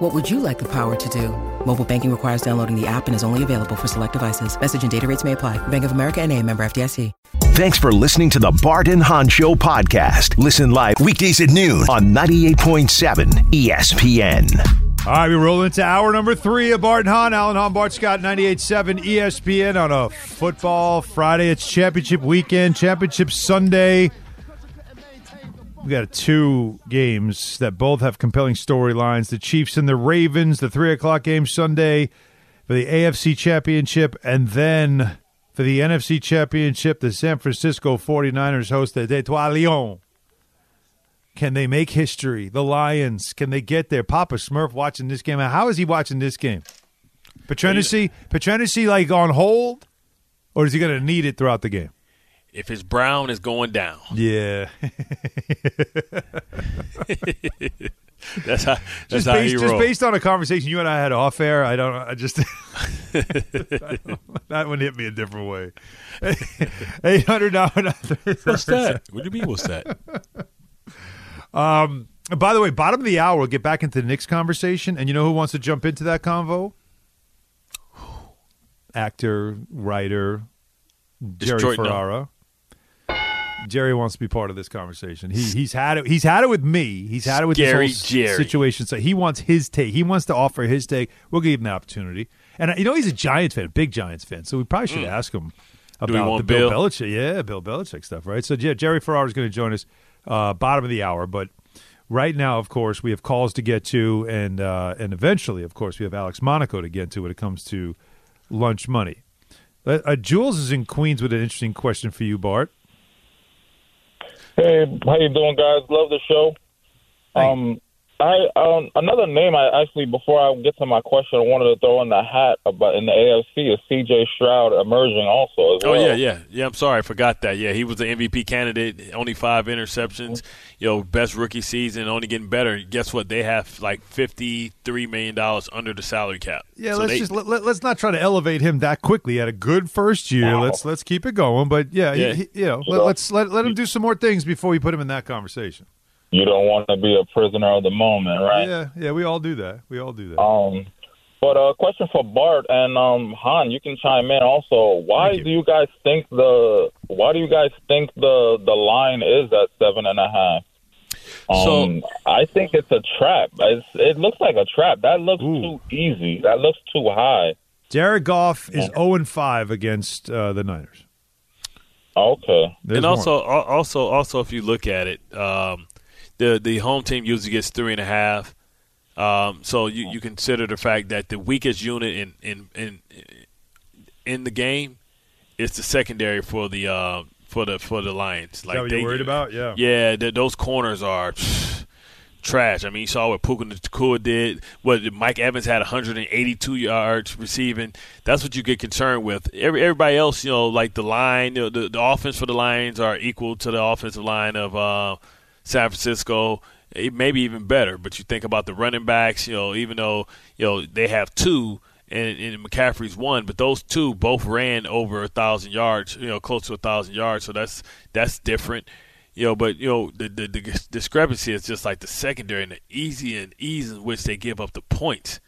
What would you like the power to do? Mobile banking requires downloading the app and is only available for select devices. Message and data rates may apply. Bank of America and a member FDIC. Thanks for listening to the Bart and Hahn Show podcast. Listen live weekdays at noon on 98.7 ESPN. All right, we roll into hour number three of Bart and Hahn. Alan Hahn, Bart Scott, 98.7 ESPN on a football Friday. It's championship weekend, championship Sunday. We got two games that both have compelling storylines. The Chiefs and the Ravens, the three o'clock game Sunday for the AFC Championship, and then for the NFC Championship, the San Francisco 49ers host the Detroit Lions. Can they make history? The Lions, can they get there? Papa Smurf watching this game. How is he watching this game? Patrenacy, Patrenacy like on hold? Or is he going to need it throughout the game? If his brown is going down. Yeah. that's how that's just how based, he just based on a conversation you and I had off air, I don't. I just that one hit me a different way. Eight hundred dollars. What's that? What do you mean? What's that? Um. By the way, bottom of the hour, we'll get back into the Knicks conversation, and you know who wants to jump into that convo? Actor, writer, Jerry Detroit, no. Jerry wants to be part of this conversation. He he's had it. He's had it with me. He's had it with Scary this whole Jerry. situation. So he wants his take. He wants to offer his take. We'll give him the opportunity. And uh, you know he's a Giants fan, a big Giants fan. So we probably should ask him Mm. Do we about the Bill Bill? Belichick. Yeah, Bill Belichick stuff. Right. So yeah, Jerry Ferrara is going to join us uh, bottom of the hour, but. Right now, of course, we have calls to get to, and uh, and eventually, of course, we have Alex Monaco to get to when it comes to lunch money. Uh, uh, Jules is in Queens with an interesting question for you, Bart. Hey, how you doing, guys? Love the show. Um, I um, another name I actually before I get to my question, I wanted to throw in the hat about in the AFC is C.J. Stroud emerging also as Oh well. yeah, yeah, yeah. I'm sorry, I forgot that. Yeah, he was the MVP candidate. Only five interceptions. You know, best rookie season. Only getting better. Guess what? They have like fifty three million dollars under the salary cap. Yeah, So let's they- just let, let, us not try to elevate him that quickly. He had a good first year. Wow. Let's let's keep it going. But yeah, Yeah. he- you know, let, let's let, let him do some more things before we put him in that conversation. You don't want to be a prisoner of the moment, right? Yeah, yeah, we all do that. We all do that. Um, but a question for Bart and um, Hahn, you can chime in also. Why you. do you guys think the Why do you guys think the the line is at seven and a half? So- Um, I think it's a trap. It's, it looks like a trap. That looks Ooh. too easy. That looks too high. Jared Goff is zero and five against uh, the Niners. Okay. There's and also, al- also, also, if you look at it, um, the the home team usually gets three and a half. Um, so you, you consider the fact that the weakest unit in in in in the game is the secondary for the uh, for the for the Lions. is that what they, you're worried about? Yeah. Yeah, th- those corners are trash. I mean, you saw what Puka Nacua did. What Mike Evans had 182 yards receiving. That's what you get concerned with. Every, everybody else, you know, like the line, you know, the, the offense for the Lions are equal to the offensive line of uh, San Francisco. Eh, maybe even better. But you think about the running backs. You know, even though you know they have two. And, and McCaffrey's one, but those two both ran over a thousand yards, you know, close to a thousand yards. So that's that's different you know, but you know the, the the discrepancy is just like the secondary and the easy and ease in which they give up the points.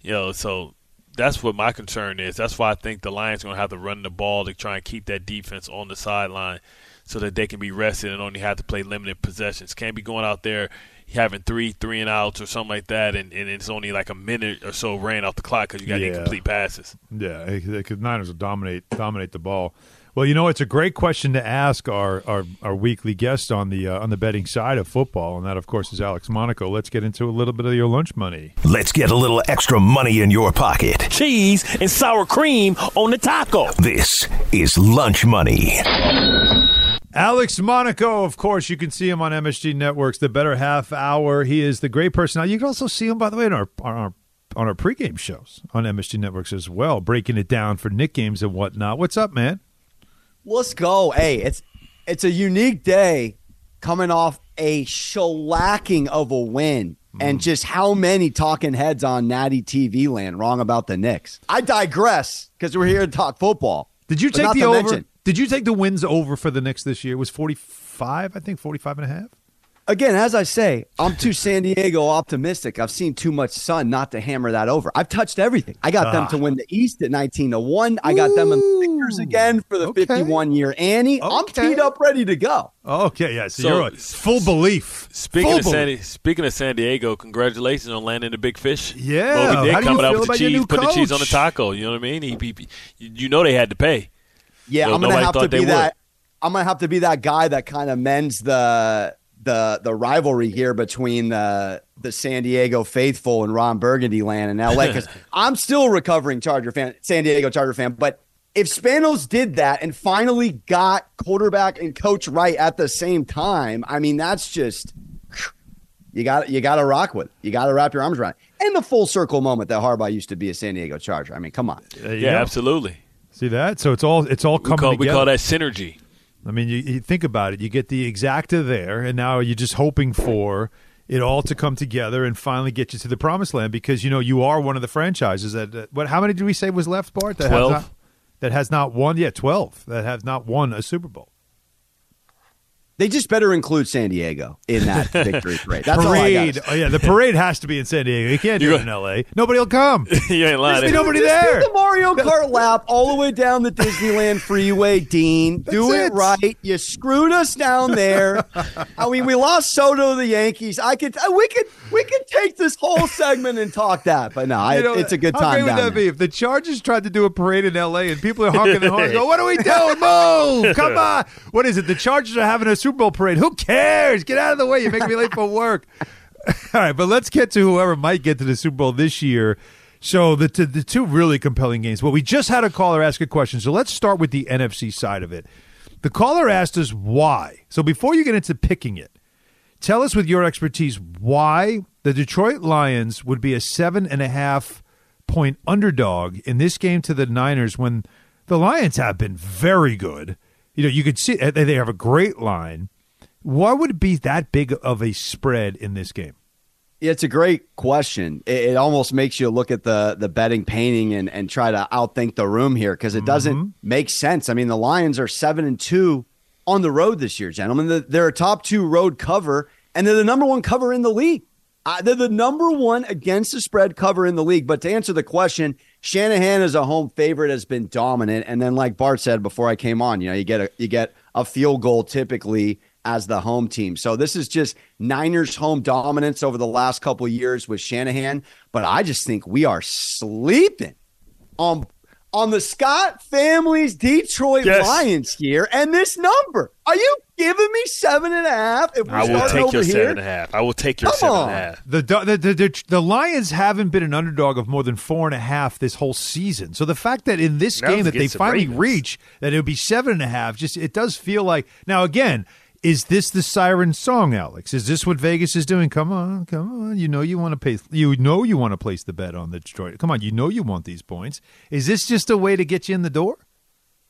You know, so that's what my concern is. That's why I think the Lions are going to have to run the ball to try and keep that defense on the sideline so that they can be rested and only have to play limited possessions. Can't be going out there having three three and outs or something like that, and, and it's only like a minute or so ran off the clock because you got Yeah. incomplete passes. Yeah, because Niners will dominate dominate the ball. Well, you know, it's a great question to ask our our, our weekly guest on the uh, on the betting side of football, and that, of course, is Alex Monaco. Let's get into a little bit of your lunch money. Let's get a little extra money in your pocket. cheese and sour cream on the taco. This is Lunch Money. Alex Monaco, of course, you can see him on MSG Networks, the Bettor Half Hour. He is the great personality. You can also see him, by the way, in our on our on our pregame shows on MSG Networks as well, breaking it down for Knick games and whatnot. What's up, man? Let's go. Hey, it's it's a unique day coming off a shellacking of a win. And mm. just how many talking heads on Natty TV land wrong about the Knicks? I digress because we're here to talk football. Did you take the over? mention- Did you take the wins over for the Knicks this year? It was 45, I think 45 and a half. Again, as I say, I'm too San Diego optimistic. I've seen too much sun not to hammer that over. I've touched everything. I got them to ah. win the East at 19 to 1. I got them in the Sixers again for the Okay. 51 year Annie. I'm teed up ready to go. Okay, yeah. So, So- you're right. full belief. Speaking full of San, belief. speaking of San Diego, congratulations on landing the big fish. Yeah, Moby how Dick do you coming out with the cheese, new putting the cheese on the taco. You know what I mean? He, he, he- you know they had to pay. Yeah, Well, I'm gonna have to thought they be would. that. I'm gonna have to be that guy that kind of mends the the the rivalry here between the the San Diego faithful and Ron Burgundy land in LA because I'm still a recovering Charger fan, San Diego Charger fan. But if Spanos did that and finally got quarterback and coach right at the same time, I mean that's just you got you got to rock with. it. You got to wrap your arms around. it. And the full circle moment that Harbaugh used to be a San Diego Charger. I mean, come on. There you Yeah, absolutely. See that? So it's all it's all We coming call, we call that synergy. I mean, you, you think about it. You get the exacta there, and now you're just hoping for it all to come together and finally get you to the promised land because you know you are one of the franchises that. Uh, what? How many did we say was left, Bart? That 12. Has not, that has not won. Yeah, twelve. That have not won a Super Bowl. They just better include San Diego in that victory parade. That's all I parade. gotta Oh, yeah, the parade has to be in San Diego. You can't do You it in L.A. Nobody will come. you ain't lying. There's nobody Just there. do the Mario Kart lap all the way down the Disneyland freeway, Dean. do it, it. right. You screwed us down there. I mean, we lost Soto to the Yankees. I could, uh, we could, we could take this whole segment and talk that, but no, I, know, it's a good how time great would down that there. be if the Chargers tried to do a parade in L.A. and people are honking their horns, go, "What are we doing? Move! Come on! What is it? The Chargers are having a Super Bowl parade. Who cares? Get out of the way! You're making me late for work." All right, but let's get to whoever might get to the Super Bowl this year. So the t- the two really compelling games. Well, we just had a caller ask a question, so let's start with the NFC side of it. The caller asked us why. So before you get into picking it, tell us with your expertise why the Detroit Lions would be a seven and a half point underdog in this game to the Niners when the Lions have been very good. You know, you could see they they have a great line. Why would it be that big of a spread in this game? Yeah, It's a great question. It, it almost makes you look at the the betting painting and, and try to outthink the room here because it doesn't make sense. I mean, the Lions are seven and two on the road this year, gentlemen. The- They're a top two road cover, and they're the number one cover in the league. Uh, they're the number one against the spread cover in the league. But to answer the question, Shanahan as a home favorite has been dominant. And then, like Bart said before I came on, you know, you get a you get a field goal typically as the home team. So this is just Niners home dominance over the last couple years with Shanahan. But I just think we are sleeping on on the Scott family's Detroit Yes. Lions here and this number. Are you giving me seven and a half? If we're I will take over your here? seven and a half. I will take your Come seven and a half. The, the, the, the, the Lions haven't been an underdog of more than four and a half this whole season. So the fact that in this Now game that they finally Ravens. reach that it would be seven and a half, just it does feel like now again. Is this the siren song, Alex? Is this what Vegas is doing? Come on, come on. You know you want to pay. You know you want to place the bet on the Detroit. Come on, you know you want these points. Is this just a way to get you in the door?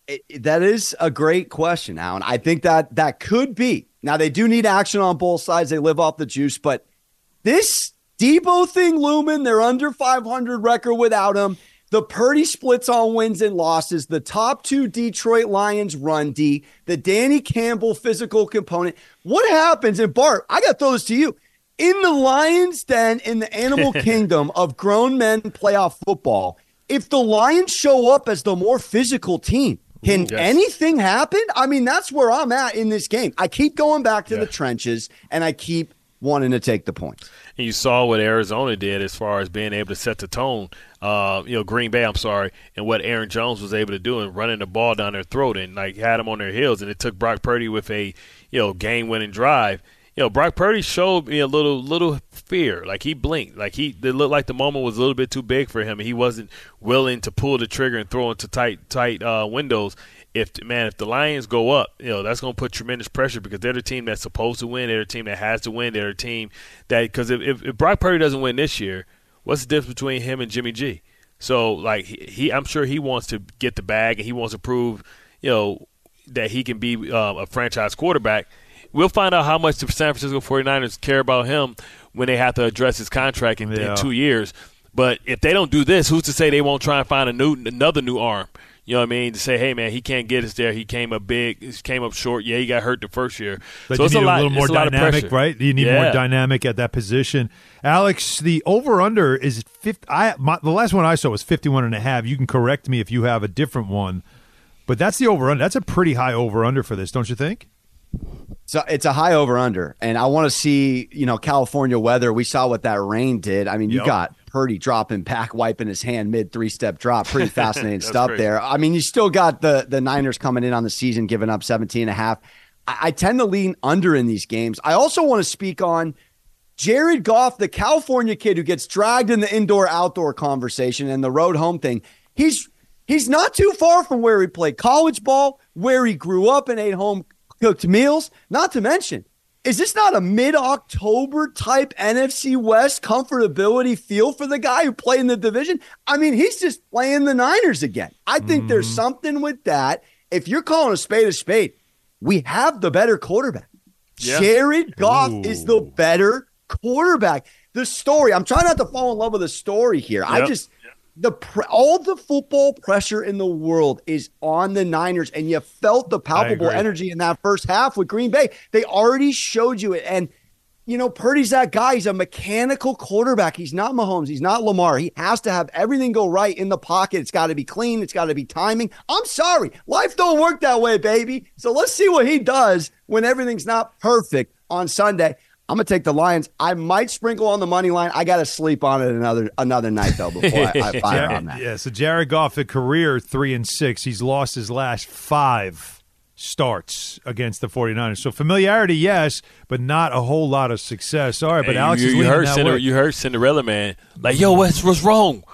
It- that is a great question, Alan. I think that that could be. Now they do need action on both sides. They live off the juice, but this Deebo thing looming. They're under 500 record without him. The Purdy splits on wins and losses. The top two Detroit Lions run D. The Danny Campbell physical component. What happens? And Bart, I got this to you. In the Lions' den, in the animal kingdom of grown men playoff football, if the Lions show up as the more physical team, can Yes. anything happen? I mean, that's where I'm at in this game. I keep going back to Yeah. the trenches and I keep wanting to take the points. And you saw what Arizona did as far as being able to set the tone. Uh, you know, Green Bay, I'm sorry, and what Aaron Jones was able to do and running the ball down their throat and like had them on their heels. And it took Brock Purdy with a you know game winning drive. You know, Brock Purdy showed me a little little fear. Like he blinked. Like he it looked like the moment was a little bit too big for him. He wasn't willing to pull the trigger and throw into tight tight uh, windows. If man, if the Lions go up, you know that's going to put tremendous pressure because they're the team that's supposed to win. They're the team that has to win. They're the team that because if, if if Brock Purdy doesn't win this year, what's the difference between him and Jimmy G? So like he, he I'm sure he wants to get the bag and he wants to prove, you know, that he can be um, a franchise quarterback. We'll find out how much the San Francisco 49ers care about him when they have to address his contract in, Yeah. in two years. But if they don't do this, who's to say they won't try and find a new another new arm? You know what I mean? To say, hey man, he can't get us there. He came up big. He came up short. Yeah, he got hurt the first year. But so you it's need a lot. little more it's a lot of dynamic, pressure. right? You need Yeah. more dynamic at that position. Alex, the over under is 50, I my, the last one I saw was 51 and a half. You can correct me if you have a different one. But that's the over under. That's a pretty high over under for this, don't you think? So it's a high over under, and I want to see you know California weather. We saw what that rain did. I mean, you got Purdy dropping back, wiping his hand mid three step drop. Pretty fascinating stuff crazy. there. I mean, you still got the the Niners coming in on the season, giving up 17 and a half. I, I tend to lean under in these games. I also want to speak on Jared Goff, the California kid who gets dragged in the indoor outdoor conversation and the road home thing. He's he's not too far from where he played college ball, where he grew up and ate home cooked meals. Not to mention, is this not a mid October type NFC West comfortability feel for the guy who played in the division? I mean, he's just playing the Niners again. I think there's mm-hmm. something with that. If you're calling a spade a spade, we have the better quarterback. Yeah. Jared Goff is the better quarterback. The story, I'm trying not to fall in love with the story here. I just the pre- all the football pressure in the world is on the Niners, and you felt the palpable energy in that first half with Green Bay. They already showed you it, and you know Purdy's that guy. He's a mechanical quarterback. He's not Mahomes. He's not Lamar. He has to have everything go right in the pocket. It's got to be clean. It's got to be timing. I'm sorry, life don't work that way, baby. So let's see what he does when everything's not perfect on Sunday. I'm gonna take the Lions. I might sprinkle on the money line. I got to sleep on it another another night though before I, I fire on that. Yeah, so Jared Goff, a career three and six. He's lost his last five starts against the 49ers. So familiarity, yes, but not a whole lot of success. All right, but Hey, Alex you, is you heard that Cinder, you heard Cinderella man like yo what's what's wrong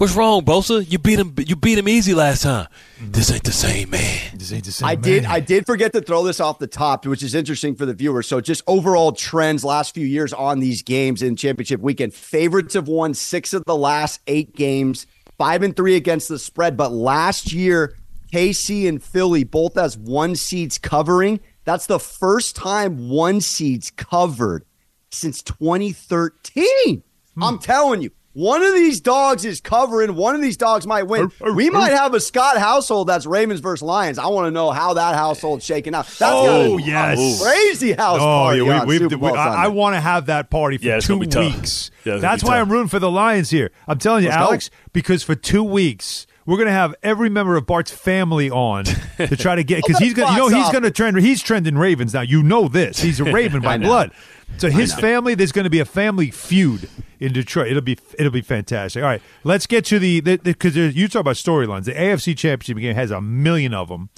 what's wrong Bosa you beat him you beat him easy last time mm-hmm. this ain't the same man This ain't the same I did. I did forget to throw this off the top, which is interesting for the viewers. So, just overall trends last few years on these games in championship weekend. Favorites have won six of the last eight games, five and three against the spread. But last year, KC and Philly both as one seeds covering. That's the first time one seeds covered since 2013. Hmm. I'm telling you. One of these dogs is covering. One of these dogs might win. We might have a Scott household that's Ravens versus Lions. I want to know how that household's shaking out. That's Oh, got a yes. crazy house Oh, party yeah, on we, we, Super we, I, I want to have that party for Yeah, two gonna be tough. weeks. Yeah, it's That's why tough. I'm rooting for the Lions here. I'm telling you, Let's go. Alex, because for two weeks we're going to have every member of Bart's family on to try to get because he's gonna, You know, he's going to trend. He's trending Ravens now. You know this. He's a Raven by blood. So his family, there's going to be a family feud in Detroit. It'll be it'll be fantastic. All right, let's get to the because you talk about storylines. The AFC Championship game has a million of them.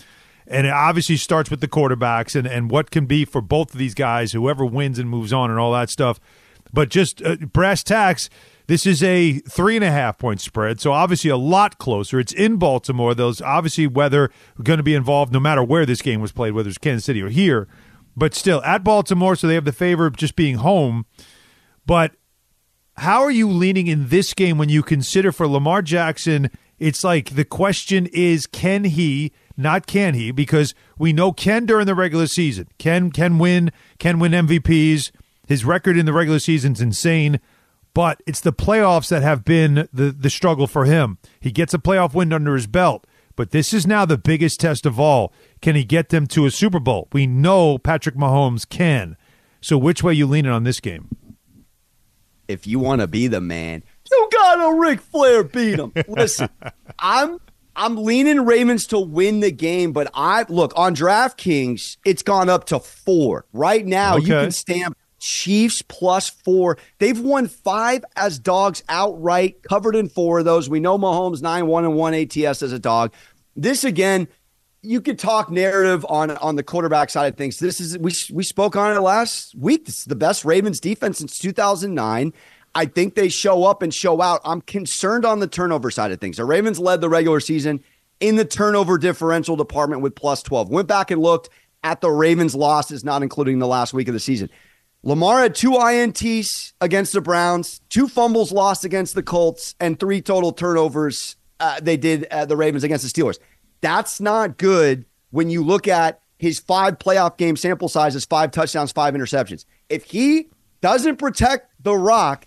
And it obviously starts with the quarterbacks and, and what can be for both of these guys, whoever wins and moves on and all that stuff. But just uh, brass tacks, this is a three and a half point spread. So obviously a lot closer. It's in Baltimore. There's obviously weather going to be involved no matter where this game was played, whether it's Kansas City or here. But still at Baltimore, so they have the favor of just being home. But how are you leaning in this game when you consider for Lamar Jackson? It's like the question is, can he, not can he, because we know Ken during the regular season. Ken can win, can win MVPs. His record in the regular season's insane, but it's the playoffs that have been the, the struggle for him. He gets a playoff win under his belt, but this is now the biggest test of all. Can he get them to a Super Bowl? We know Patrick Mahomes can. So which way you leaning on this game? If you want to be the man, you gotta Ric Flair beat him. Listen, I'm I'm leaning Ravens to win the game, but I look on DraftKings, it's gone up to four. Right now, you can stamp Chiefs plus four. They've won five as dogs outright, covered in four of those. We know Mahomes nine one and one ATS as a dog. This again, you could talk narrative on on the quarterback side of things. This is we we spoke on it last week. This is the best Ravens defense since 2009. I think they show up and show out. I'm concerned on the turnover side of things. The Ravens led the regular season in the turnover differential department with plus 12. Went back and looked at the Ravens losses, not including the last week of the season. Lamar had two INTs against the Browns, two fumbles lost against the Colts, and three total turnovers uh, they did uh, the Ravens against the Steelers. That's not good when you look at his five playoff game sample sizes, five touchdowns, five interceptions. If he doesn't protect the rock,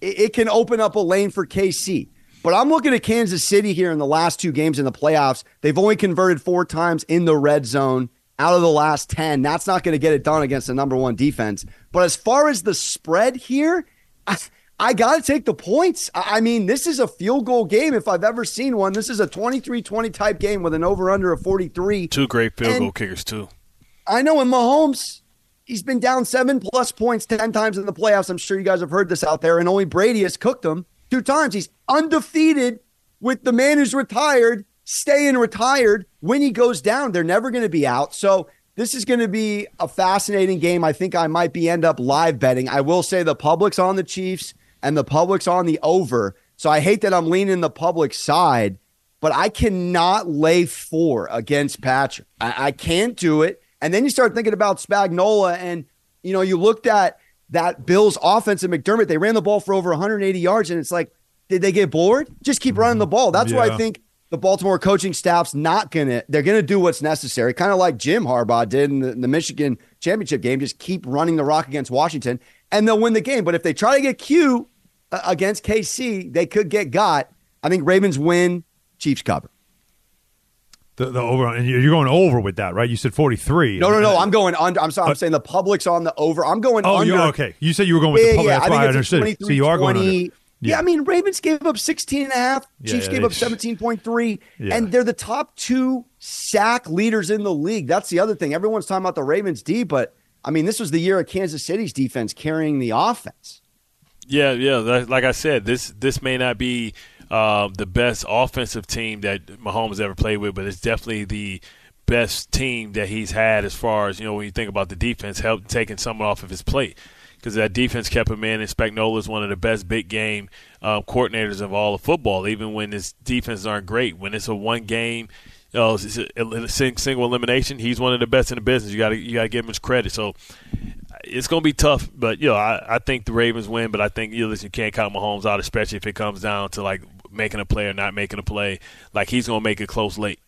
it, it can open up a lane for KC. But I'm looking at Kansas City here in the last two games in the playoffs. They've only converted four times in the red zone out of the last 10. That's not going to get it done against the number one defense. But as far as the spread here, I, I got to take the points. I, mean, this is a field goal game if I've ever seen one. This is a 23 20 type game with an over under of 43. Two great field And- goal kickers, too. I know in Mahomes, he's been down seven plus points 10 times in the playoffs. I'm sure you guys have heard this out there. And only Brady has cooked them two times. He's undefeated with the man who's retired, staying retired. When he goes down, they're never going to be out. So this is going to be a fascinating game. I think I might be end up live betting. I will say the public's on the Chiefs and the public's on the over. So I hate that I'm leaning the public side, but I cannot lay four against Patrick. I, I can't do it. And then you start thinking about Spagnuolo, and you know, you looked at that Bills offense and McDermott. They ran the ball for over 180 yards, and it's like, did they get bored? Just keep running the ball. That's why Yeah. I think the Baltimore coaching staff's not gonna. They're gonna do what's necessary, kind of like Jim Harbaugh did in the, in the Michigan championship game. Just keep running the rock against Washington, and they'll win the game. But if they try to get Q uh, against KC, they could get got. I think Ravens win, Chiefs cover. The, the over and you're going over with that, right? You said 43. No, no, no. Uh, I'm going under. I'm sorry. I'm uh, saying the public's on the over. I'm going under Oh, under. okay? You said you were going with Yeah, the public. yeah. That's I why I think it's a understood. So you are going under. Yeah. I mean, Ravens gave up 16 and a half. Yeah, Chiefs yeah, gave up 17.3. Yeah. And they're the top two sack leaders in the league. That's the other thing. Everyone's talking about the Ravens D, but I mean, this was the year of Kansas City's defense carrying the offense. Yeah, yeah. Like I said, this this may not be uh, the best offensive team that Mahomes ever played with, but it's definitely the best team that he's had as far as you know when you think about the defense, help taking someone off of his plate because that defense kept him in. And Spagnuolo is one of the best big game um, coordinators of all of football, even when his defenses aren't great. When it's a one game. Sing- single elimination. He's one of the best in the business. You got to you got to give him his credit. So it's going to be tough, but you know, I, I think the Ravens win. But I think you know, listen, you can't count Mahomes out, especially if it comes down to like making a play or not making a play. Like he's going to make it close late.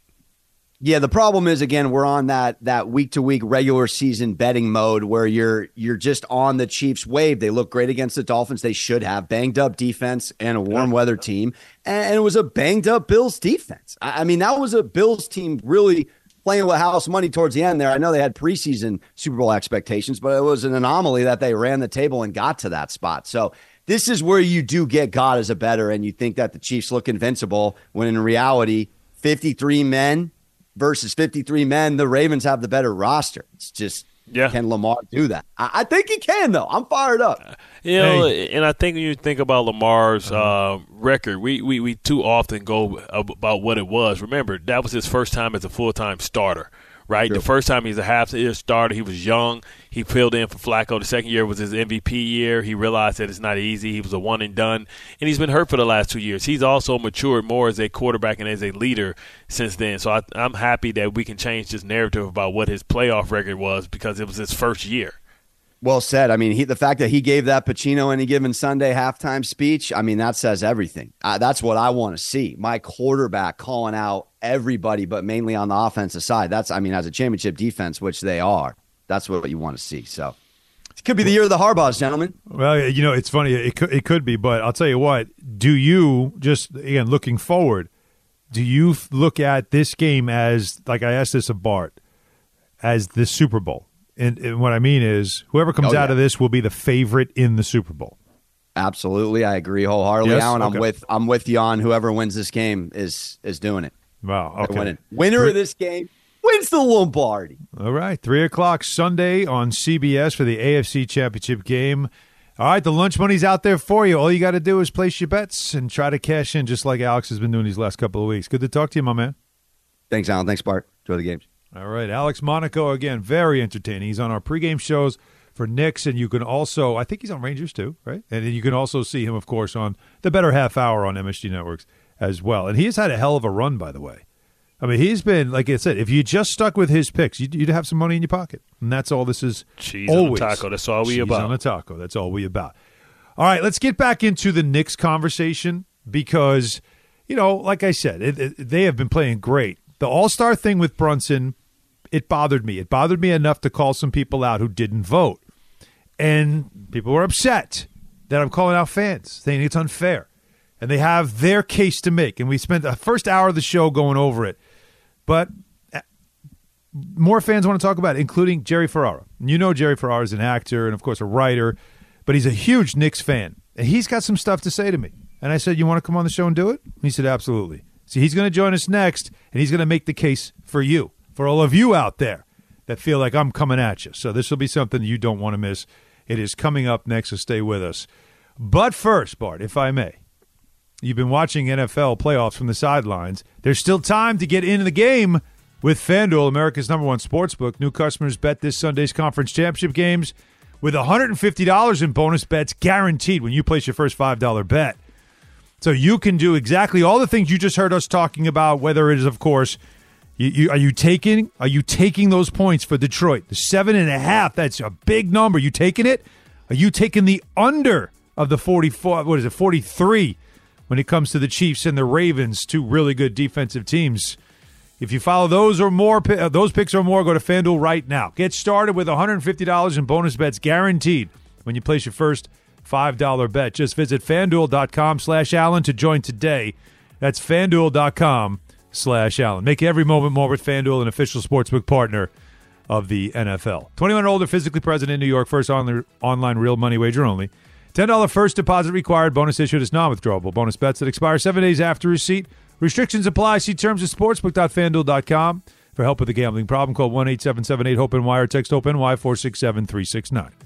Yeah, the problem is again we're on that that week to week regular season betting mode where you're you're just on the Chiefs wave. They look great against the Dolphins. They should have banged up defense and a warm weather team, and it was a banged up Bills defense. I I mean, that was a Bills team really playing with house money towards the end there. I know they had preseason Super Bowl expectations, but it was an anomaly that they ran the table and got to that spot. So this is where you do get God as a bettor, and you think that the Chiefs look invincible when in reality, 53 men versus 53 men, the Ravens have the better roster. It's just, Yeah. can Lamar do that? I, I think he can, though. I'm fired up. Uh, You know, and I think when you think about Lamar's uh, record, we, we, we too often go about what it was. Remember, that was his first time as a full time starter, right? The first time he's a half year starter, he was young. He filled in for Flacco. The second year was his MVP year. He realized that it's not easy. He was a one and done, and he's been hurt for the last two years. He's also matured more as a quarterback and as a leader since then. So I, I'm happy that we can change this narrative about what his playoff record was because it was his first year. Well said. I mean, he, the fact that he gave that Pacino any given Sunday halftime speech, I mean, that says everything. Uh, that's what I want to see. My quarterback calling out everybody, but mainly on the offensive side. That's, I mean, as a championship defense, which they are, that's what you want to see. So it could be the year of the Harbaughs, gentlemen. Well, you know, it's funny. It could, it could be, but I'll tell you what. Do you just again looking forward? Do you look at this game as like I asked this of Bart as the Super Bowl? And, and what I mean is, whoever comes Oh, out yeah. of this will be the favorite in the Super Bowl. Absolutely, I agree wholeheartedly, Yes? Alan. Okay. I'm with I'm with you on whoever wins this game is is doing it. Wow. Okay. winning. Winner of this game wins the Lombardi. All right, three o'clock Sunday on CBS for the AFC Championship game. All right, the lunch money's out there for you. All you got to do is place your bets and try to cash in, just like Alex has been doing these last couple of weeks. Good to talk to you, my man. Thanks, Alan. Thanks, Bart. Enjoy the games. All right, Alex Monaco again, very entertaining. He's on our pregame shows for Knicks, and you can also, I think he's on Rangers too, right? And then you can also see him, of course, on the Bettor Half Hour on MSG Networks as well. And he has had a hell of a run, by the way. I mean, he's been like I said. If you just stuck with his picks, you'd, you'd have some money in your pocket, and that's all this is. Cheese on a taco, that's all we Cheese about. on a taco. That's all we about. All right, let's get back into the Knicks conversation because, you know, like I said, it, it- they have been playing great. The All Star thing with Brunson it bothered me. It bothered me enough to call some people out who didn't vote. And people were upset that I'm calling out fans, saying it's unfair. And they have their case to make. And we spent the first hour of the show going over it. But uh, more fans want to talk about it, including Jerry Ferrara. You know Jerry Ferrara is an actor and, of course, a writer, but he's a huge Knicks fan. And he's got some stuff to say to me. And I said, You want to come on the show and do it? He said, Absolutely. So he's going to join us next, and he's going to make the case for you, for all of you out there that feel like I'm coming at you. So this will be something you don't want to miss. It is coming up next, so stay with us. But first, Bart, if I may, you've been watching NFL playoffs from the sidelines. There's still time to get into the game with FanDuel, America's number one sportsbook. New customers bet this Sunday's conference championship games with $150 in bonus bets guaranteed when you place your first $5 bet. So you can do exactly all the things you just heard us talking about, whether it is, of course, you, you, are you taking are you taking those points for Detroit? The seven and a half, that's a big number. You taking it? Are you taking the under of the 44 what is it, 43 when it comes to the Chiefs and the Ravens, two really good defensive teams? If you follow those or more, uh, those picks or more, go to FanDuel right now. Get started with $150 in bonus bets guaranteed when you place your first $5 bet. Just visit fanduel.com slash Allen to join today. That's fanduel.com slash Allen. Make every moment more with FanDuel, an official sportsbook partner of the NFL. 21 or older, physically present in New York, first on- online real money wager only. $10 first deposit required. Bonus issued is non withdrawable. Bonus bets that expire seven days after receipt. Restrictions apply. See terms at sportsbook.fanduel.com. For help with a gambling problem, call 1 877 8 HOPE NY or text HOPE NY 467 369.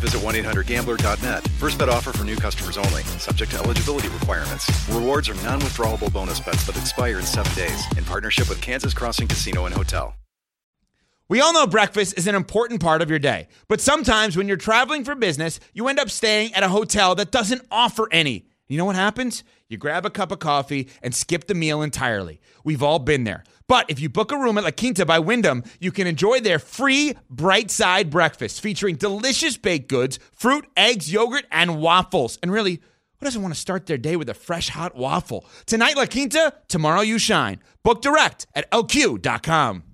visit 1-800-GAMBLER.net. First bet offer for new customers only. Subject to eligibility requirements. Rewards are non-withdrawable bonus bets that expire in seven days. In partnership with Kansas Crossing Casino and Hotel. We all know breakfast is an important part of your day, but sometimes when you're traveling for business, you end up staying at a hotel that doesn't offer any. You know what happens? You grab a cup of coffee and skip the meal entirely. We've all been there. But if you book a room at La Quinta by Wyndham, you can enjoy their free bright side breakfast featuring delicious baked goods, fruit, eggs, yogurt, and waffles. And really, who doesn't want to start their day with a fresh hot waffle? Tonight, La Quinta, tomorrow, you shine. Book direct at lq.com.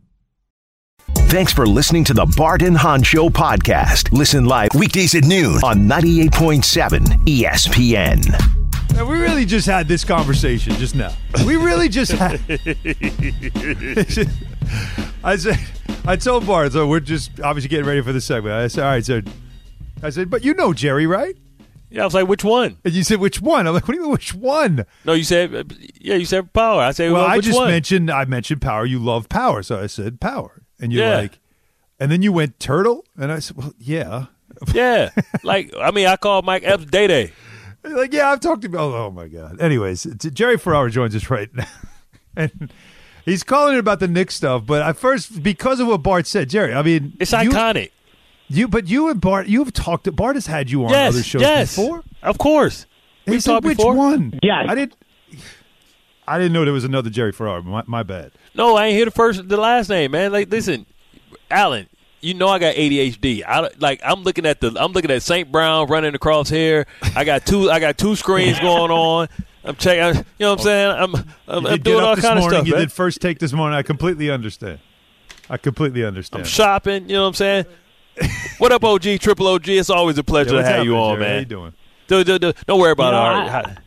Thanks for listening to the Bart and Hahn Show podcast. Listen live weekdays at noon on 98.7 ESPN. We really just had this conversation just now. We really just had. I said, I told Bart, so we're just obviously getting ready for the segment. I said, all right, so I said, but you know Jerry, right? Yeah, I was like, which one? And you said, which one? I'm like, what do you mean, which one? No, you said, uh, yeah, you said power. I said, Well, well, I just one? mentioned, I mentioned power. You love power. So I said power. And you're Yeah. like, and then you went turtle? And I said, well, yeah. Yeah, like I mean, I called Mike Epps Day Day. You're like, yeah, I've talked to oh, oh my God. Anyways, Jerry Ferrara joins us right now. and he's calling it about the Knicks stuff. But at first, because of what Bart said, Jerry, I mean, It's you- iconic. You, but you and Bart, you've talked. to Bart has had you on yes, other shows yes, before. of course. He We've said, talked which before. one? Yeah, I didn't. I didn't know there was another Jerry Ferrara. My, my bad. No, I ain't hear the first, the last name, man. Like, listen, Alan, you know I got ADHD. I like I'm looking at the I'm looking at St. Brown running across here. I got two I got two screens going on. I'm checking. You know what I'm saying? I'm I'm, I'm doing all kind of stuff. You man. did first take this morning. I completely understand. I completely understand. I'm shopping. You know what I'm saying? what up, OG? Triple OG. It's always a pleasure Yeah, to have you on, Jerry? man. How you doing? Do, do, do, don't worry about You know, it.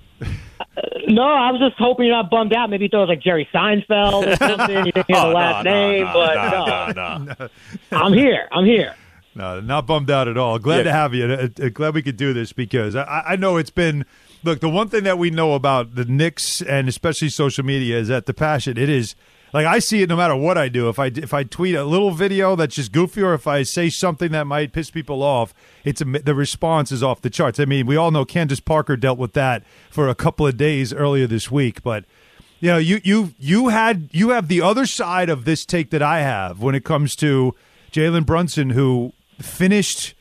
I- All right. No, I was just hoping you're not bummed out. Maybe you thought it was like Jerry Seinfeld or something. You didn't hear Oh, the last no, no, name, no, but no, no, no, no. I'm here. I'm here. No, not bummed out at all. Glad Yeah. to have you. Uh, uh, Glad we could do this because I, I know it's been. Look, the one thing that we know about the Knicks and especially social media is that the passion. It is like I see it no matter what I do. If I if I tweet a little video that's just goofy, or if I say something that might piss people off, it's the response is off the charts. I mean, we all know Candace Parker dealt with that for a couple of days earlier this week, but you know, you you you had you have the other side of this take that I have when it comes to Jalen Brunson, who finished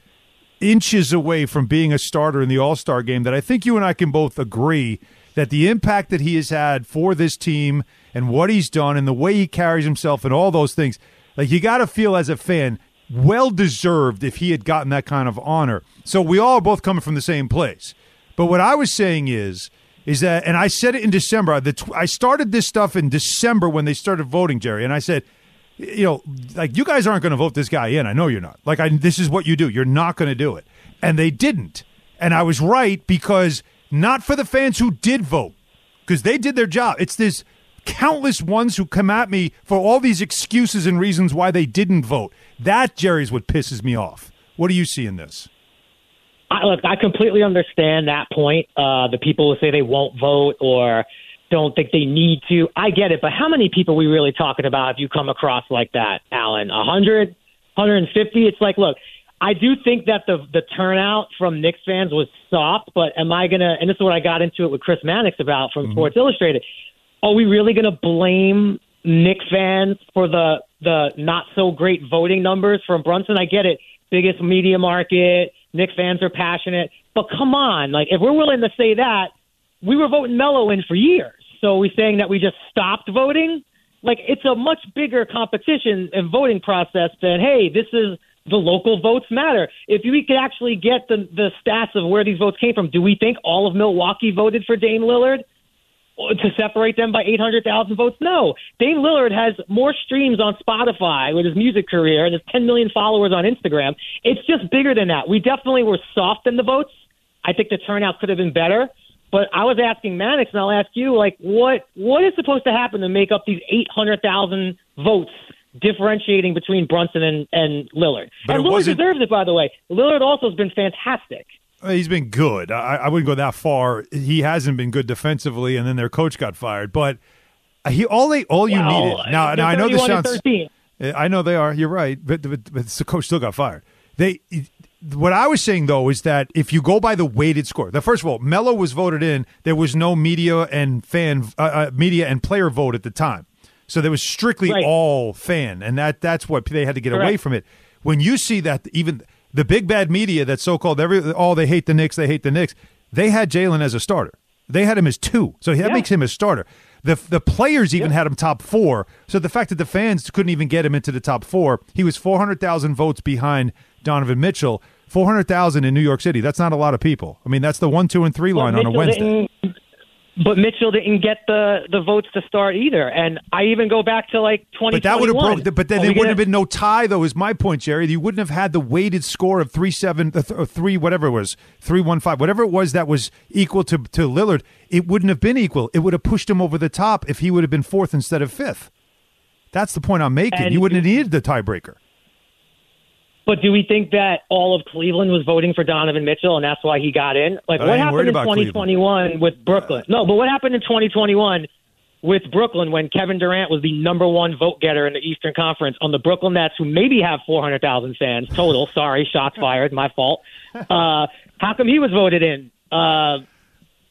inches away from being a starter in the All Star game. That I think you and I can both agree that the impact that he has had for this team and what he's done and the way he carries himself and all those things, like you got to feel as a fan, well deserved if he had gotten that kind of honor. So we all are both coming from the same place. But what I was saying is, is that, and I said it in December. The I started this stuff in December when they started voting, Jerry, and I said, you know, like you guys aren't going to vote this guy in. I know you're not. Like, I, this is what you do. You're not going to do it, and they didn't. And I was right because not for the fans who did vote, because they did their job. It's this countless ones who come at me for all these excuses and reasons why they didn't vote. That Jerry's what pisses me off. What do you see in this? I, look, I completely understand that point. Uh, the people who say they won't vote or don't think they need to. I get it, but how many people are we really talking about if you come across like that, Alan? A hundred, hundred and fifty? It's like, look, I do think that the the turnout from Knicks fans was soft, but am I gonna? And this is what I got into it with Chris Mannix about from Sports Illustrated. Are we really gonna blame Knick fans for the the not so great voting numbers from Brunson? I get it, biggest media market. Knick fans are passionate, but come on, like if we're willing to say that, we were voting Melo in for years. So are we saying that we just stopped voting? Like it's a much bigger competition and voting process than hey, this is the local votes matter. If we could actually get the the stats of where these votes came from, do we think all of Milwaukee voted for Dame Lillard? To separate them by 800,000 votes? No. Dame Lillard has more streams on Spotify with his music career and has 10 million followers on Instagram. It's just bigger than that. We definitely were soft in the votes. I think the turnout could have been better. But I was asking Mannix, and I'll ask you, like, what what is supposed to happen to make up these 800,000 votes differentiating between Brunson and, and Lillard? But and Lillard deserves it, by the way. Lillard also has been fantastic. He's been good. I, I wouldn't go that far. He hasn't been good defensively, and then their coach got fired. But he all they all you Well, needed. Now, now I know this sounds. 13. I know they are. You're right, but, but, but the coach still got fired. They. What I was saying though is that if you go by the weighted score, the first of all, Melo was voted in. There was no media and fan, uh, uh, media and player vote at the time, so there was strictly Right. all fan, and that that's what they had to get away from it. When you see that even the big bad media that so called every oh they hate the Knicks, they hate the Knicks, they had Jalen as a starter. They had him as two, so that Yeah. makes him a starter. The the players even had him top four. So the fact that the fans couldn't even get him into the top four, he was four hundred thousand votes behind Donovan Mitchell. Four hundred thousand in New York City. That's not a lot of people. I mean, that's the one, two, and three line But on a Wednesday. But Mitchell didn't get the, the votes to start either. And I even go back to like 2021. But that would have broke. But then Are there wouldn't have been no tie, though. Is my point, Jerry? You wouldn't have had the weighted score of three seven, uh, th- or three whatever it was, three one five, whatever it was that was equal to to Lillard. It wouldn't have been equal. It would have pushed him over the top if he would have been fourth instead of fifth. That's the point I'm making. And- you wouldn't have needed the tiebreaker. But do we think that all of Cleveland was voting for Donovan Mitchell and that's why he got in? Like, I what happened in about 2021 with Brooklyn? No, but what happened in 2021 with Brooklyn when Kevin Durant was the number one vote getter in the Eastern Conference on the Brooklyn Nets, who maybe have 400,000 fans total? Sorry, shots fired, my fault. Uh, how come he was voted in? Uh,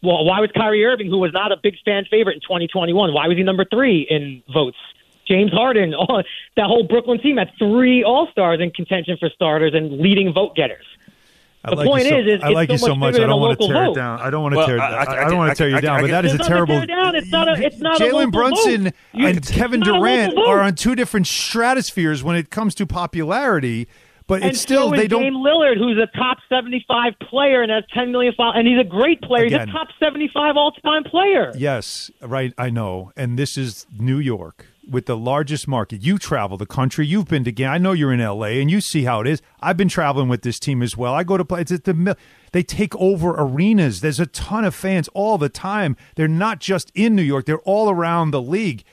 well, why was Kyrie Irving, who was not a big fan favorite in 2021, why was he number three in votes? James Harden, all, that whole Brooklyn team had three All Stars in contention for starters and leading vote getters. I The like point so, is, is I like you it's so so much. much I don't want to local tear it down. I don't want to Well, tear. I- I, I- I don't want to tear you I down, I but that is a terrible. tear down. It's not a- it's not a local Jalen Brunson vote. And it's Kevin not a local Durant are on two different stratospheres when it comes to popularity. But and it's still so they don't. Dame Lillard, who's a top seventy-five player and has ten million followers, and he's a great player. Again. he's a top seventy-five all-time player. Yes, right. I know. And this is New York with the largest market. You travel the country. You've been to game. I know you're in L.A. and you see how it is. I've been traveling with this team as well. I go to play. It's at the they take over arenas. There's a ton of fans all the time. They're not just in New York. They're all around the league.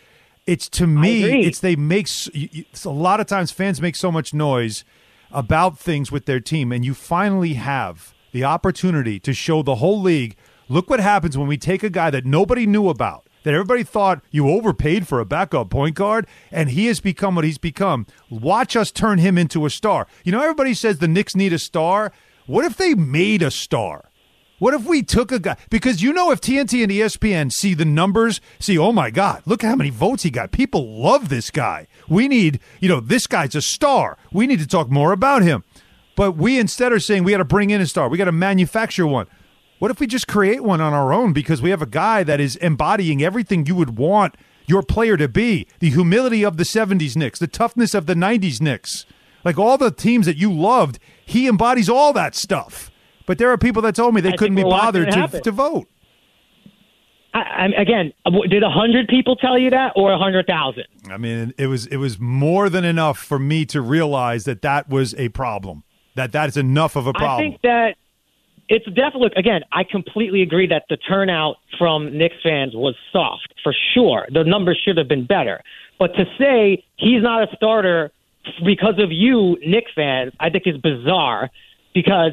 It's to me. It's they make s- you- you- it's a lot of times fans make so much noise about things with their team, and you finally have the opportunity to show the whole league. Look what happens when we take a guy that nobody knew about, that everybody thought you overpaid for a backup point guard, and he has become what he's become. Watch us turn him into a star. You know, everybody says the Knicks need a star. What if they made a star? What if we took a guy? Because you know, if TNT and ESPN see the numbers, see, oh my God, look at how many votes he got. People love this guy. We need, you know, this guy's a star. We need to talk more about him. But we instead are saying we got to bring in a star. We got to manufacture one. What if we just create one on our own because we have a guy that is embodying everything you would want your player to be? The humility of the 70s Knicks, the toughness of the 90s Knicks. Like all the teams that you loved, he embodies all that stuff. But there are people that told me they I couldn't be bothered to, to vote. I, I, again, did a hundred people tell you that, or a hundred thousand? I mean, it was it was more than enough for me to realize that that was a problem. That that is enough of a problem. I think that it's definitely. Again, I completely agree that the turnout from Knicks fans was soft for sure. The numbers should have been better. But to say he's not a starter because of you, Knicks fans, I think is bizarre. Because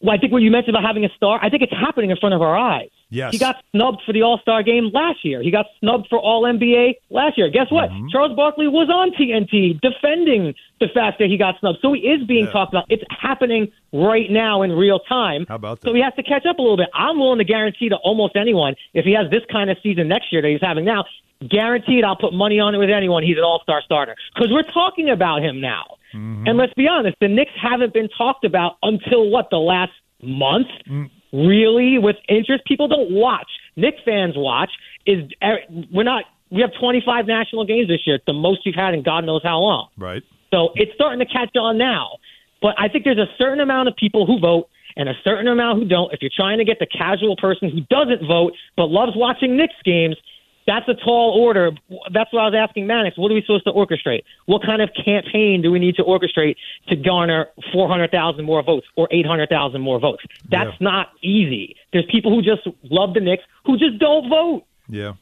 well, I think what you mentioned about having a star, I think it's happening in front of our eyes. Yes. He got snubbed for the All Star game last year. He got snubbed for All NBA last year. Guess what? Mm-hmm. Charles Barkley was on TNT defending the fact that he got snubbed. So he is being talked about. It's happening right now in real time. How about that? So he has to catch up a little bit. I'm willing to guarantee to almost anyone if he has this kind of season next year that he's having now. Guaranteed, I'll put money on it with anyone. He's an All Star starter because we're talking about him now. Mm-hmm. And let's be honest, the Knicks haven't been talked about until what the last month. Mm. Really, with interest, people don't watch. Knicks fans watch. Is er, we're not. We have 25 national games this year. It's the most we've had in God knows how long. right. So it's starting to catch on now. But I think there's a certain amount of people who vote and a certain amount who don't. If you're trying to get the casual person who doesn't vote but loves watching Knicks games, that's a tall order. That's what I was asking Mannix. What are we supposed to orchestrate? What kind of campaign do we need to orchestrate to garner 400,000 more votes or 800,000 more votes? That's Yeah. not easy. There's people who just love the Knicks who just don't vote. Yeah.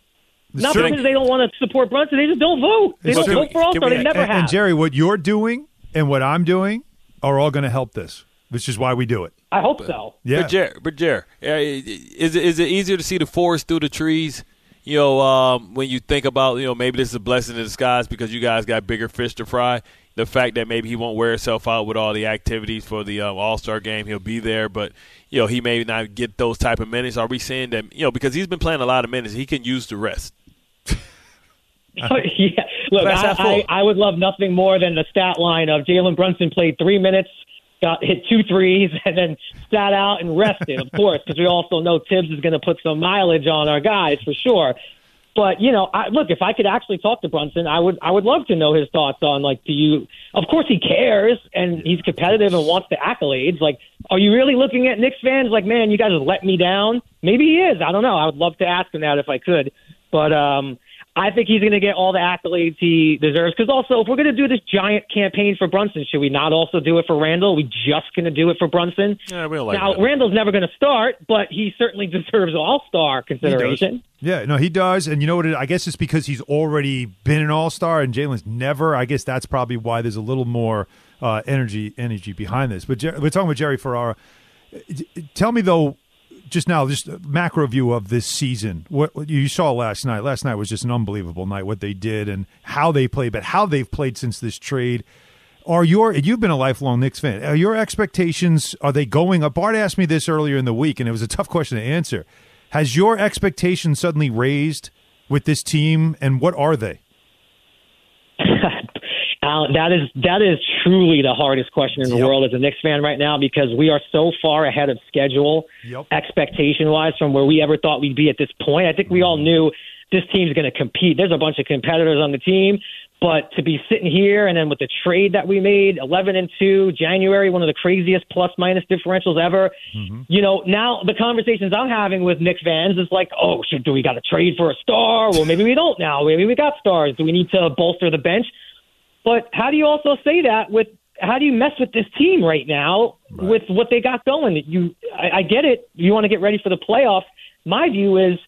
Not Sure. because they don't want to support Brunson. They just don't vote. They don't true. vote for all star. They never and, have. and Jerry, what you're doing and what I'm doing are all going to help this, which is why we do it. I hope so. Yeah. But Jer, but Jer, uh, is it is it easier to see the forest through the trees? You know, um, when you think about you know maybe this is a blessing in disguise because you guys got bigger fish to fry. The fact that maybe he won't wear himself out with all the activities for the um, All Star game, he'll be there, but you know he may not get those type of minutes. Are we saying that you know because he's been playing a lot of minutes, he can use the rest? yeah, look, I. I, I would love nothing more than the stat line of Jalen Brunson played three minutes, got hit two threes, and then sat out and rested. Of course, because we also know Thibs is going to put some mileage on our guys for sure. But you know, I, look, if I could actually talk to Brunson, I would. I would love to know his thoughts on like, do you? Of course, he cares and he's competitive and wants the accolades. Like, are you really looking at Knicks fans like, man, you guys let me down? Maybe he is. I don't know. I would love to ask him that if I could. But um, I think he's going to get all the accolades he deserves. Because also, if we're going to do this giant campaign for Brunson, should we not also do it for Randle? Are we just going to do it for Brunson? Yeah, we don't like now, that. Randle's never going to start, but he certainly deserves All Star consideration. Yeah, no, he does, and you know what? It, I guess it's because he's already been an All Star, and Jalen's never. I guess that's probably why there's a little more uh, energy energy behind this. But Jer- we're talking with Jerry Ferrara. Tell me though, just now, just a macro view of this season. What, you saw last night. Last night was just an unbelievable night. What they did and how they played, but how they've played since this trade. Are your you've been a lifelong Knicks fan? Are your expectations are they going up? Bart asked me this earlier in the week, and it was a tough question to answer. Has your expectations suddenly raised with this team, and what are they? Alan, that is that is truly the hardest question in the Yep. world as a Knicks fan right now because we are so far ahead of schedule, Yep. expectation wise, from where we ever thought we'd be at this point. I think we all mm-hmm. knew this team's going to compete. There's a bunch of competitors on the team, but to be sitting here and then with the trade that we made, 11 and two, January, one of the craziest plus minus differentials ever. Mm-hmm. You know, now the conversations I'm having with Knicks fans is like, oh, should, do we got to trade for a star? Well, maybe we don't now. Maybe we got stars. Do we need to bolster the bench? But how do you also say that with how do you mess with this team right now with what they got going? You, I, I get it. You want to get ready for the playoffs. My view is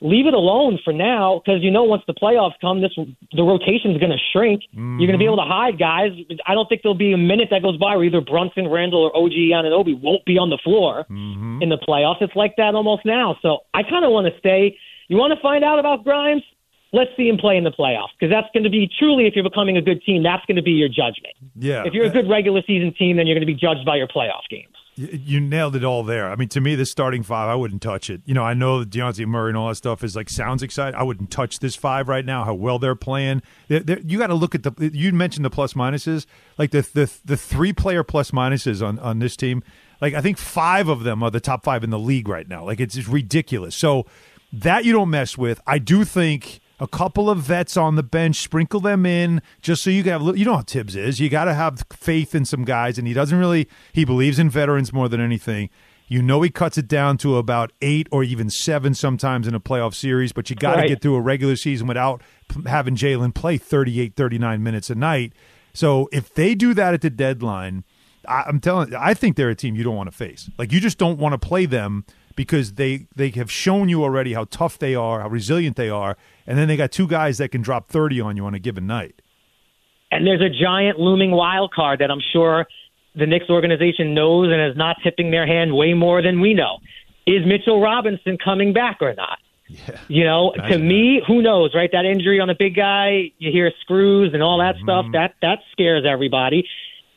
leave it alone for now because you know once the playoffs come, this the rotation's going to shrink. You're going to be mm-hmm. able to hide guys. I don't think there'll be a minute that goes by where either Brunson, Randle, or OG Anunoby won't be on the floor mm-hmm. in the playoffs. It's like that almost now. So I kind of want to stay. You want to find out about Grimes? Let's see him play in the playoffs because that's going to be truly if you're becoming a good team, that's going to be your judgment. Yeah. If you're a good regular season team, then you're going to be judged by your playoff games. You nailed it all there. I mean, to me, this starting five, I wouldn't touch it. You know, I know that Dejounte Murray and all that stuff is like sounds exciting. I wouldn't touch this five right now. How well they're playing. They're- they're- you got to look at the. You mentioned the plus minuses, like the the the three player plus minuses on on this team. Like I think five of them are the top five in the league right now. Like it's just ridiculous. So that you don't mess with. I do think a couple of vets on the bench, sprinkle them in just so you can have. You know how Thibs is. You got to have faith in some guys, and he doesn't really. He believes in veterans more than anything. You know he cuts it down to about eight or even seven sometimes in a playoff series, but you got to Right. get through a regular season without having Jalen play 38, 39 minutes a night. So if they do that at the deadline, I, I'm telling I think they're a team you don't want to face. Like you just don't want to play them because they they have shown you already how tough they are, how resilient they are, and then they got two guys that can drop 30 on you on a given night. And there's a giant looming wild card that I'm sure the Knicks organization knows and is not tipping their hand way more than we know. Is Mitchell Robinson coming back or not? Yeah. You know, to me, who knows, right? That injury on the big guy, you hear screws and all that Mm-hmm. stuff. That that scares everybody.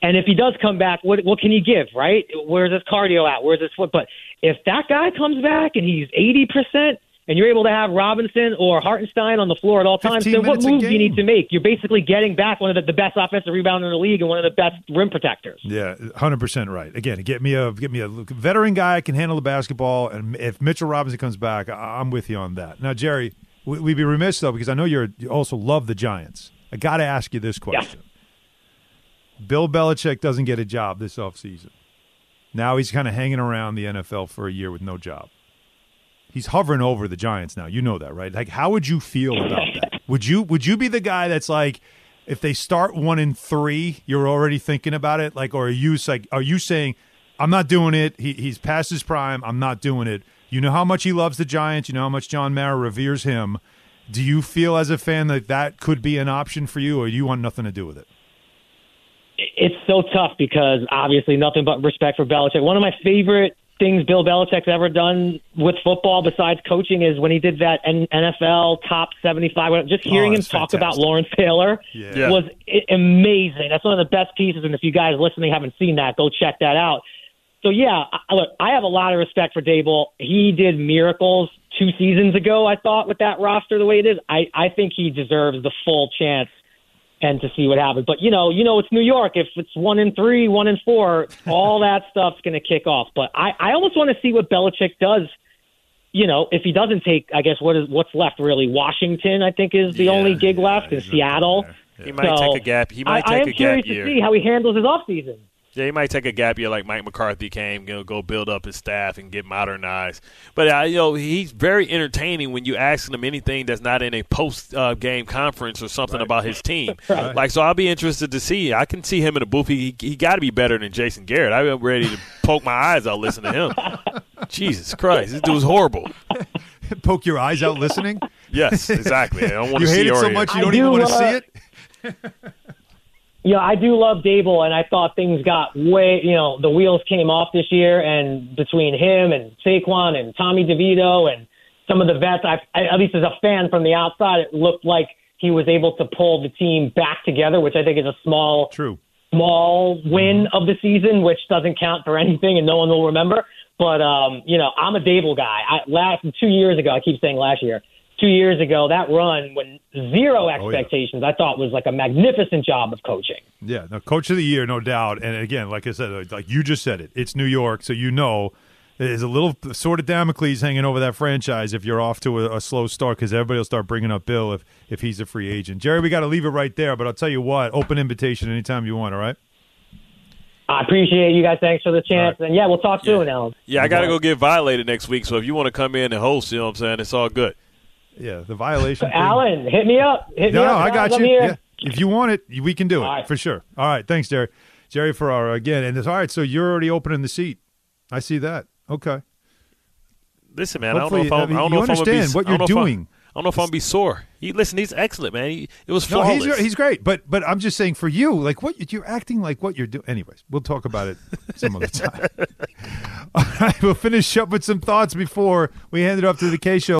And if he does come back, what what can he give, right? Where's his cardio at? Where's his foot? But if that guy comes back and he's eighty percent, and you're able to have Robinson or Hartenstein on the floor at all times, then what move do you need to make? You're basically getting back one of the, the best offensive rebounders in the league and one of the best rim protectors. Yeah, hundred percent right. Again, get me a get me a veteran guy can handle the basketball, and if Mitchell Robinson comes back, I'm with you on that. Now, Jerry, we- we'd be remiss though because I know you're you also love the Giants. I got to ask you this question: Bill Belichick doesn't get a job this offseason. Now he's kind of hanging around the NFL for a year with no job. He's hovering over the Giants now. You know that, right? Like, how would you feel about that? Would you would you be the guy that's like, if they start one in three, you're already thinking about it? Like, or are you like, are you saying, I'm not doing it? He, he's past his prime. I'm not doing it. You know how much he loves the Giants. You know how much John Mara reveres him. Do you feel as a fan that that could be an option for you, or do you want nothing to do with it? It's so tough because obviously nothing but respect for Belichick. One of my favorite things Bill Belichick's ever done with football besides coaching is when he did that N- NFL top 75. Just hearing Oh, him that's talk fantastic. about Lawrence Taylor Yeah. was i- amazing. That's one of the best pieces. And if you guys listening haven't seen that, go check that out. So yeah, I, look, I have a lot of respect for Daboll. He did miracles two seasons ago. I thought with that roster the way it is, I I think he deserves the full chance and to see what happens. But you know, you know, it's New York. If it's one in three, one in four, all that stuff's going to kick off. But I I almost want to see what Belichick does. You know, if he doesn't take, I guess what is what's left really? Washington, I think, is the Yeah, only gig yeah, left in Seattle. there. He might So, take a gap. He might I, I am a curious gap year. to see how he handles his offseason. Yeah, he might take a gap year like Mike McCarthy came, you know, go build up his staff and get modernized. But uh, you know, he's very entertaining when you ask him anything that's not in a post uh, game conference or something about his team. Like, so I'll be interested to see. I can see him in a booth. He he got to be better than Jason Garrett. I'm ready to poke my eyes out listening to him. Jesus Christ, this dude's horrible. Poke your eyes out listening. Yes, exactly. I don't want you to see hate it so much you don't even do, want to uh, see it. Yeah, I do love Daboll, and I thought things got way, you know, the wheels came off this year, and between him and Saquon and Tommy DeVito and some of the vets, I, I, at least as a fan from the outside, it looked like he was able to pull the team back together, which I think is a small True. small win of the season, which doesn't count for anything and no one will remember. But um, you know, I'm a Daboll guy. I last two years ago, I keep saying last year. Two years ago, that run when zero oh, oh, yeah. expectations, I thought was like a magnificent job of coaching. Yeah, no, coach of the year, no doubt. And again, like I said, like you just said it, it's New York, so you know there's a little sort of Damocles hanging over that franchise if you're off to a, a slow start because everybody will start bringing up Bill if if he's a free agent. Jerry, we got to leave it right there, but I'll tell you what, open invitation anytime you want. All right. I appreciate you guys. Thanks for the chance. And yeah, we'll talk soon, Alan. Yeah, I got to go get violated next week. So if you want to come in and host, you know what I'm saying, it's all good. Yeah, the violation. thing- Alan, hit me up. Hit no, me no, up. I got I'm you. Yeah. If you want it, we can do it All right. for sure. All right, thanks, Jerry. Jerry Ferrara again, and it's all right. So you're already opening the seat. I see that. Okay. Listen, man, Hopefully, I don't know if I'm, I mean, I don't you know if I'm gonna be, understand what you're I'm- doing. I don't know if I'm gonna be sore. He, listen, he's excellent, man. He, it was No, flawless. he's he's great, but but I'm just saying for you, like what you're acting like what you're doing. Anyways, we'll talk about it some other time. All right, we'll finish up with some thoughts before we hand it up to the K show.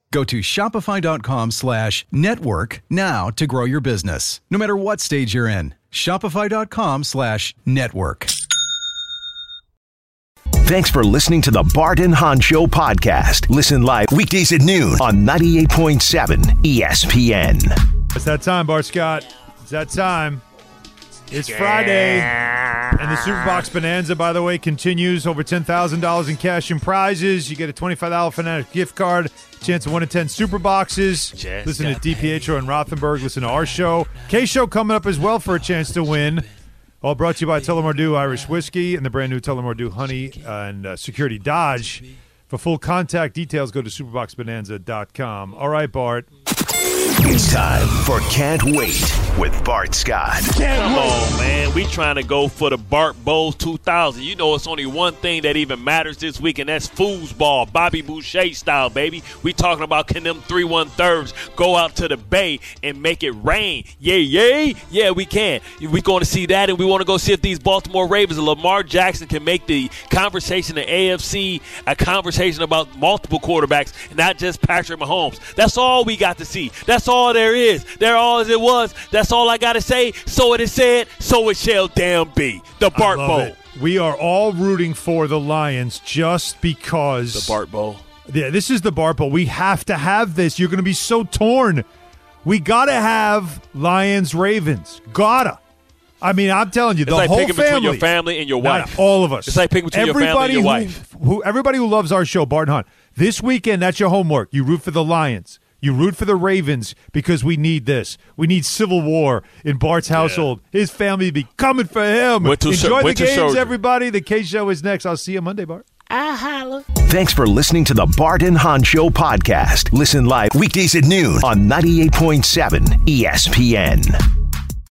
Go to shopify.com slash network now to grow your business, no matter what stage you're in. Shopify.com slash network. Thanks for listening to the Bart and Hahn Show podcast. Listen live weekdays at noon on 98.7 E ESPN. It's that time, Bart Scott. It's that time. It's Friday. And the Superbox Bonanza, by the way, continues. Over $10,000 in cash and prizes. You get a $25 Fanatic gift card, chance of one in 10 Super Boxes. Just Listen to DiPietro and Rothenberg. Listen to our show. K Show coming up as well for a chance to win. All brought to you by Tullamore Irish Whiskey and the brand new Tullamore Honey and uh, Security Dodge. For full contact details, go to superboxbonanza.com. All right, Bart. It's time for Can't Wait with Bart Scott. Come on, man. We trying to go for the Bart Bowls 2000. You know it's only one thing that even matters this week, and that's foosball, Bobby Boucher style, baby. We talking about can them 3-1 thirds go out to the Bay and make it rain. Yay, yay. Yeah, we can. we going to see that, and we want to go see if these Baltimore Ravens and Lamar Jackson can make the conversation in AFC a conversation about multiple quarterbacks, not just Patrick Mahomes. That's all we got to see. That's all there is. There all as it was. That's all I got to say. So it is said, so it shall damn be. The Bart Bowl. it. We are all rooting for the Lions just because. The Bart Bowl. Yeah, this is the Bart Bowl. We have to have this. You're going to be so torn. We got to have Lions Ravens. Gotta. I mean, I'm telling you, It's the like whole family, between your family and your wife. all of us. It's like picking between your family and your Everybody wife. Who, who, everybody who loves our show, Bart and Hunt. This weekend, that's your homework. You root for the Lions. You root for the Ravens because we need this. We need civil war in Bart's household. His family be coming for him. Went Enjoy sur- the games, surgery. everybody. The K Show is next. I'll see you Monday, Bart. Thanks for listening to the Bart and Hahn Show podcast. Listen live weekdays at noon on 98.7 ESPN.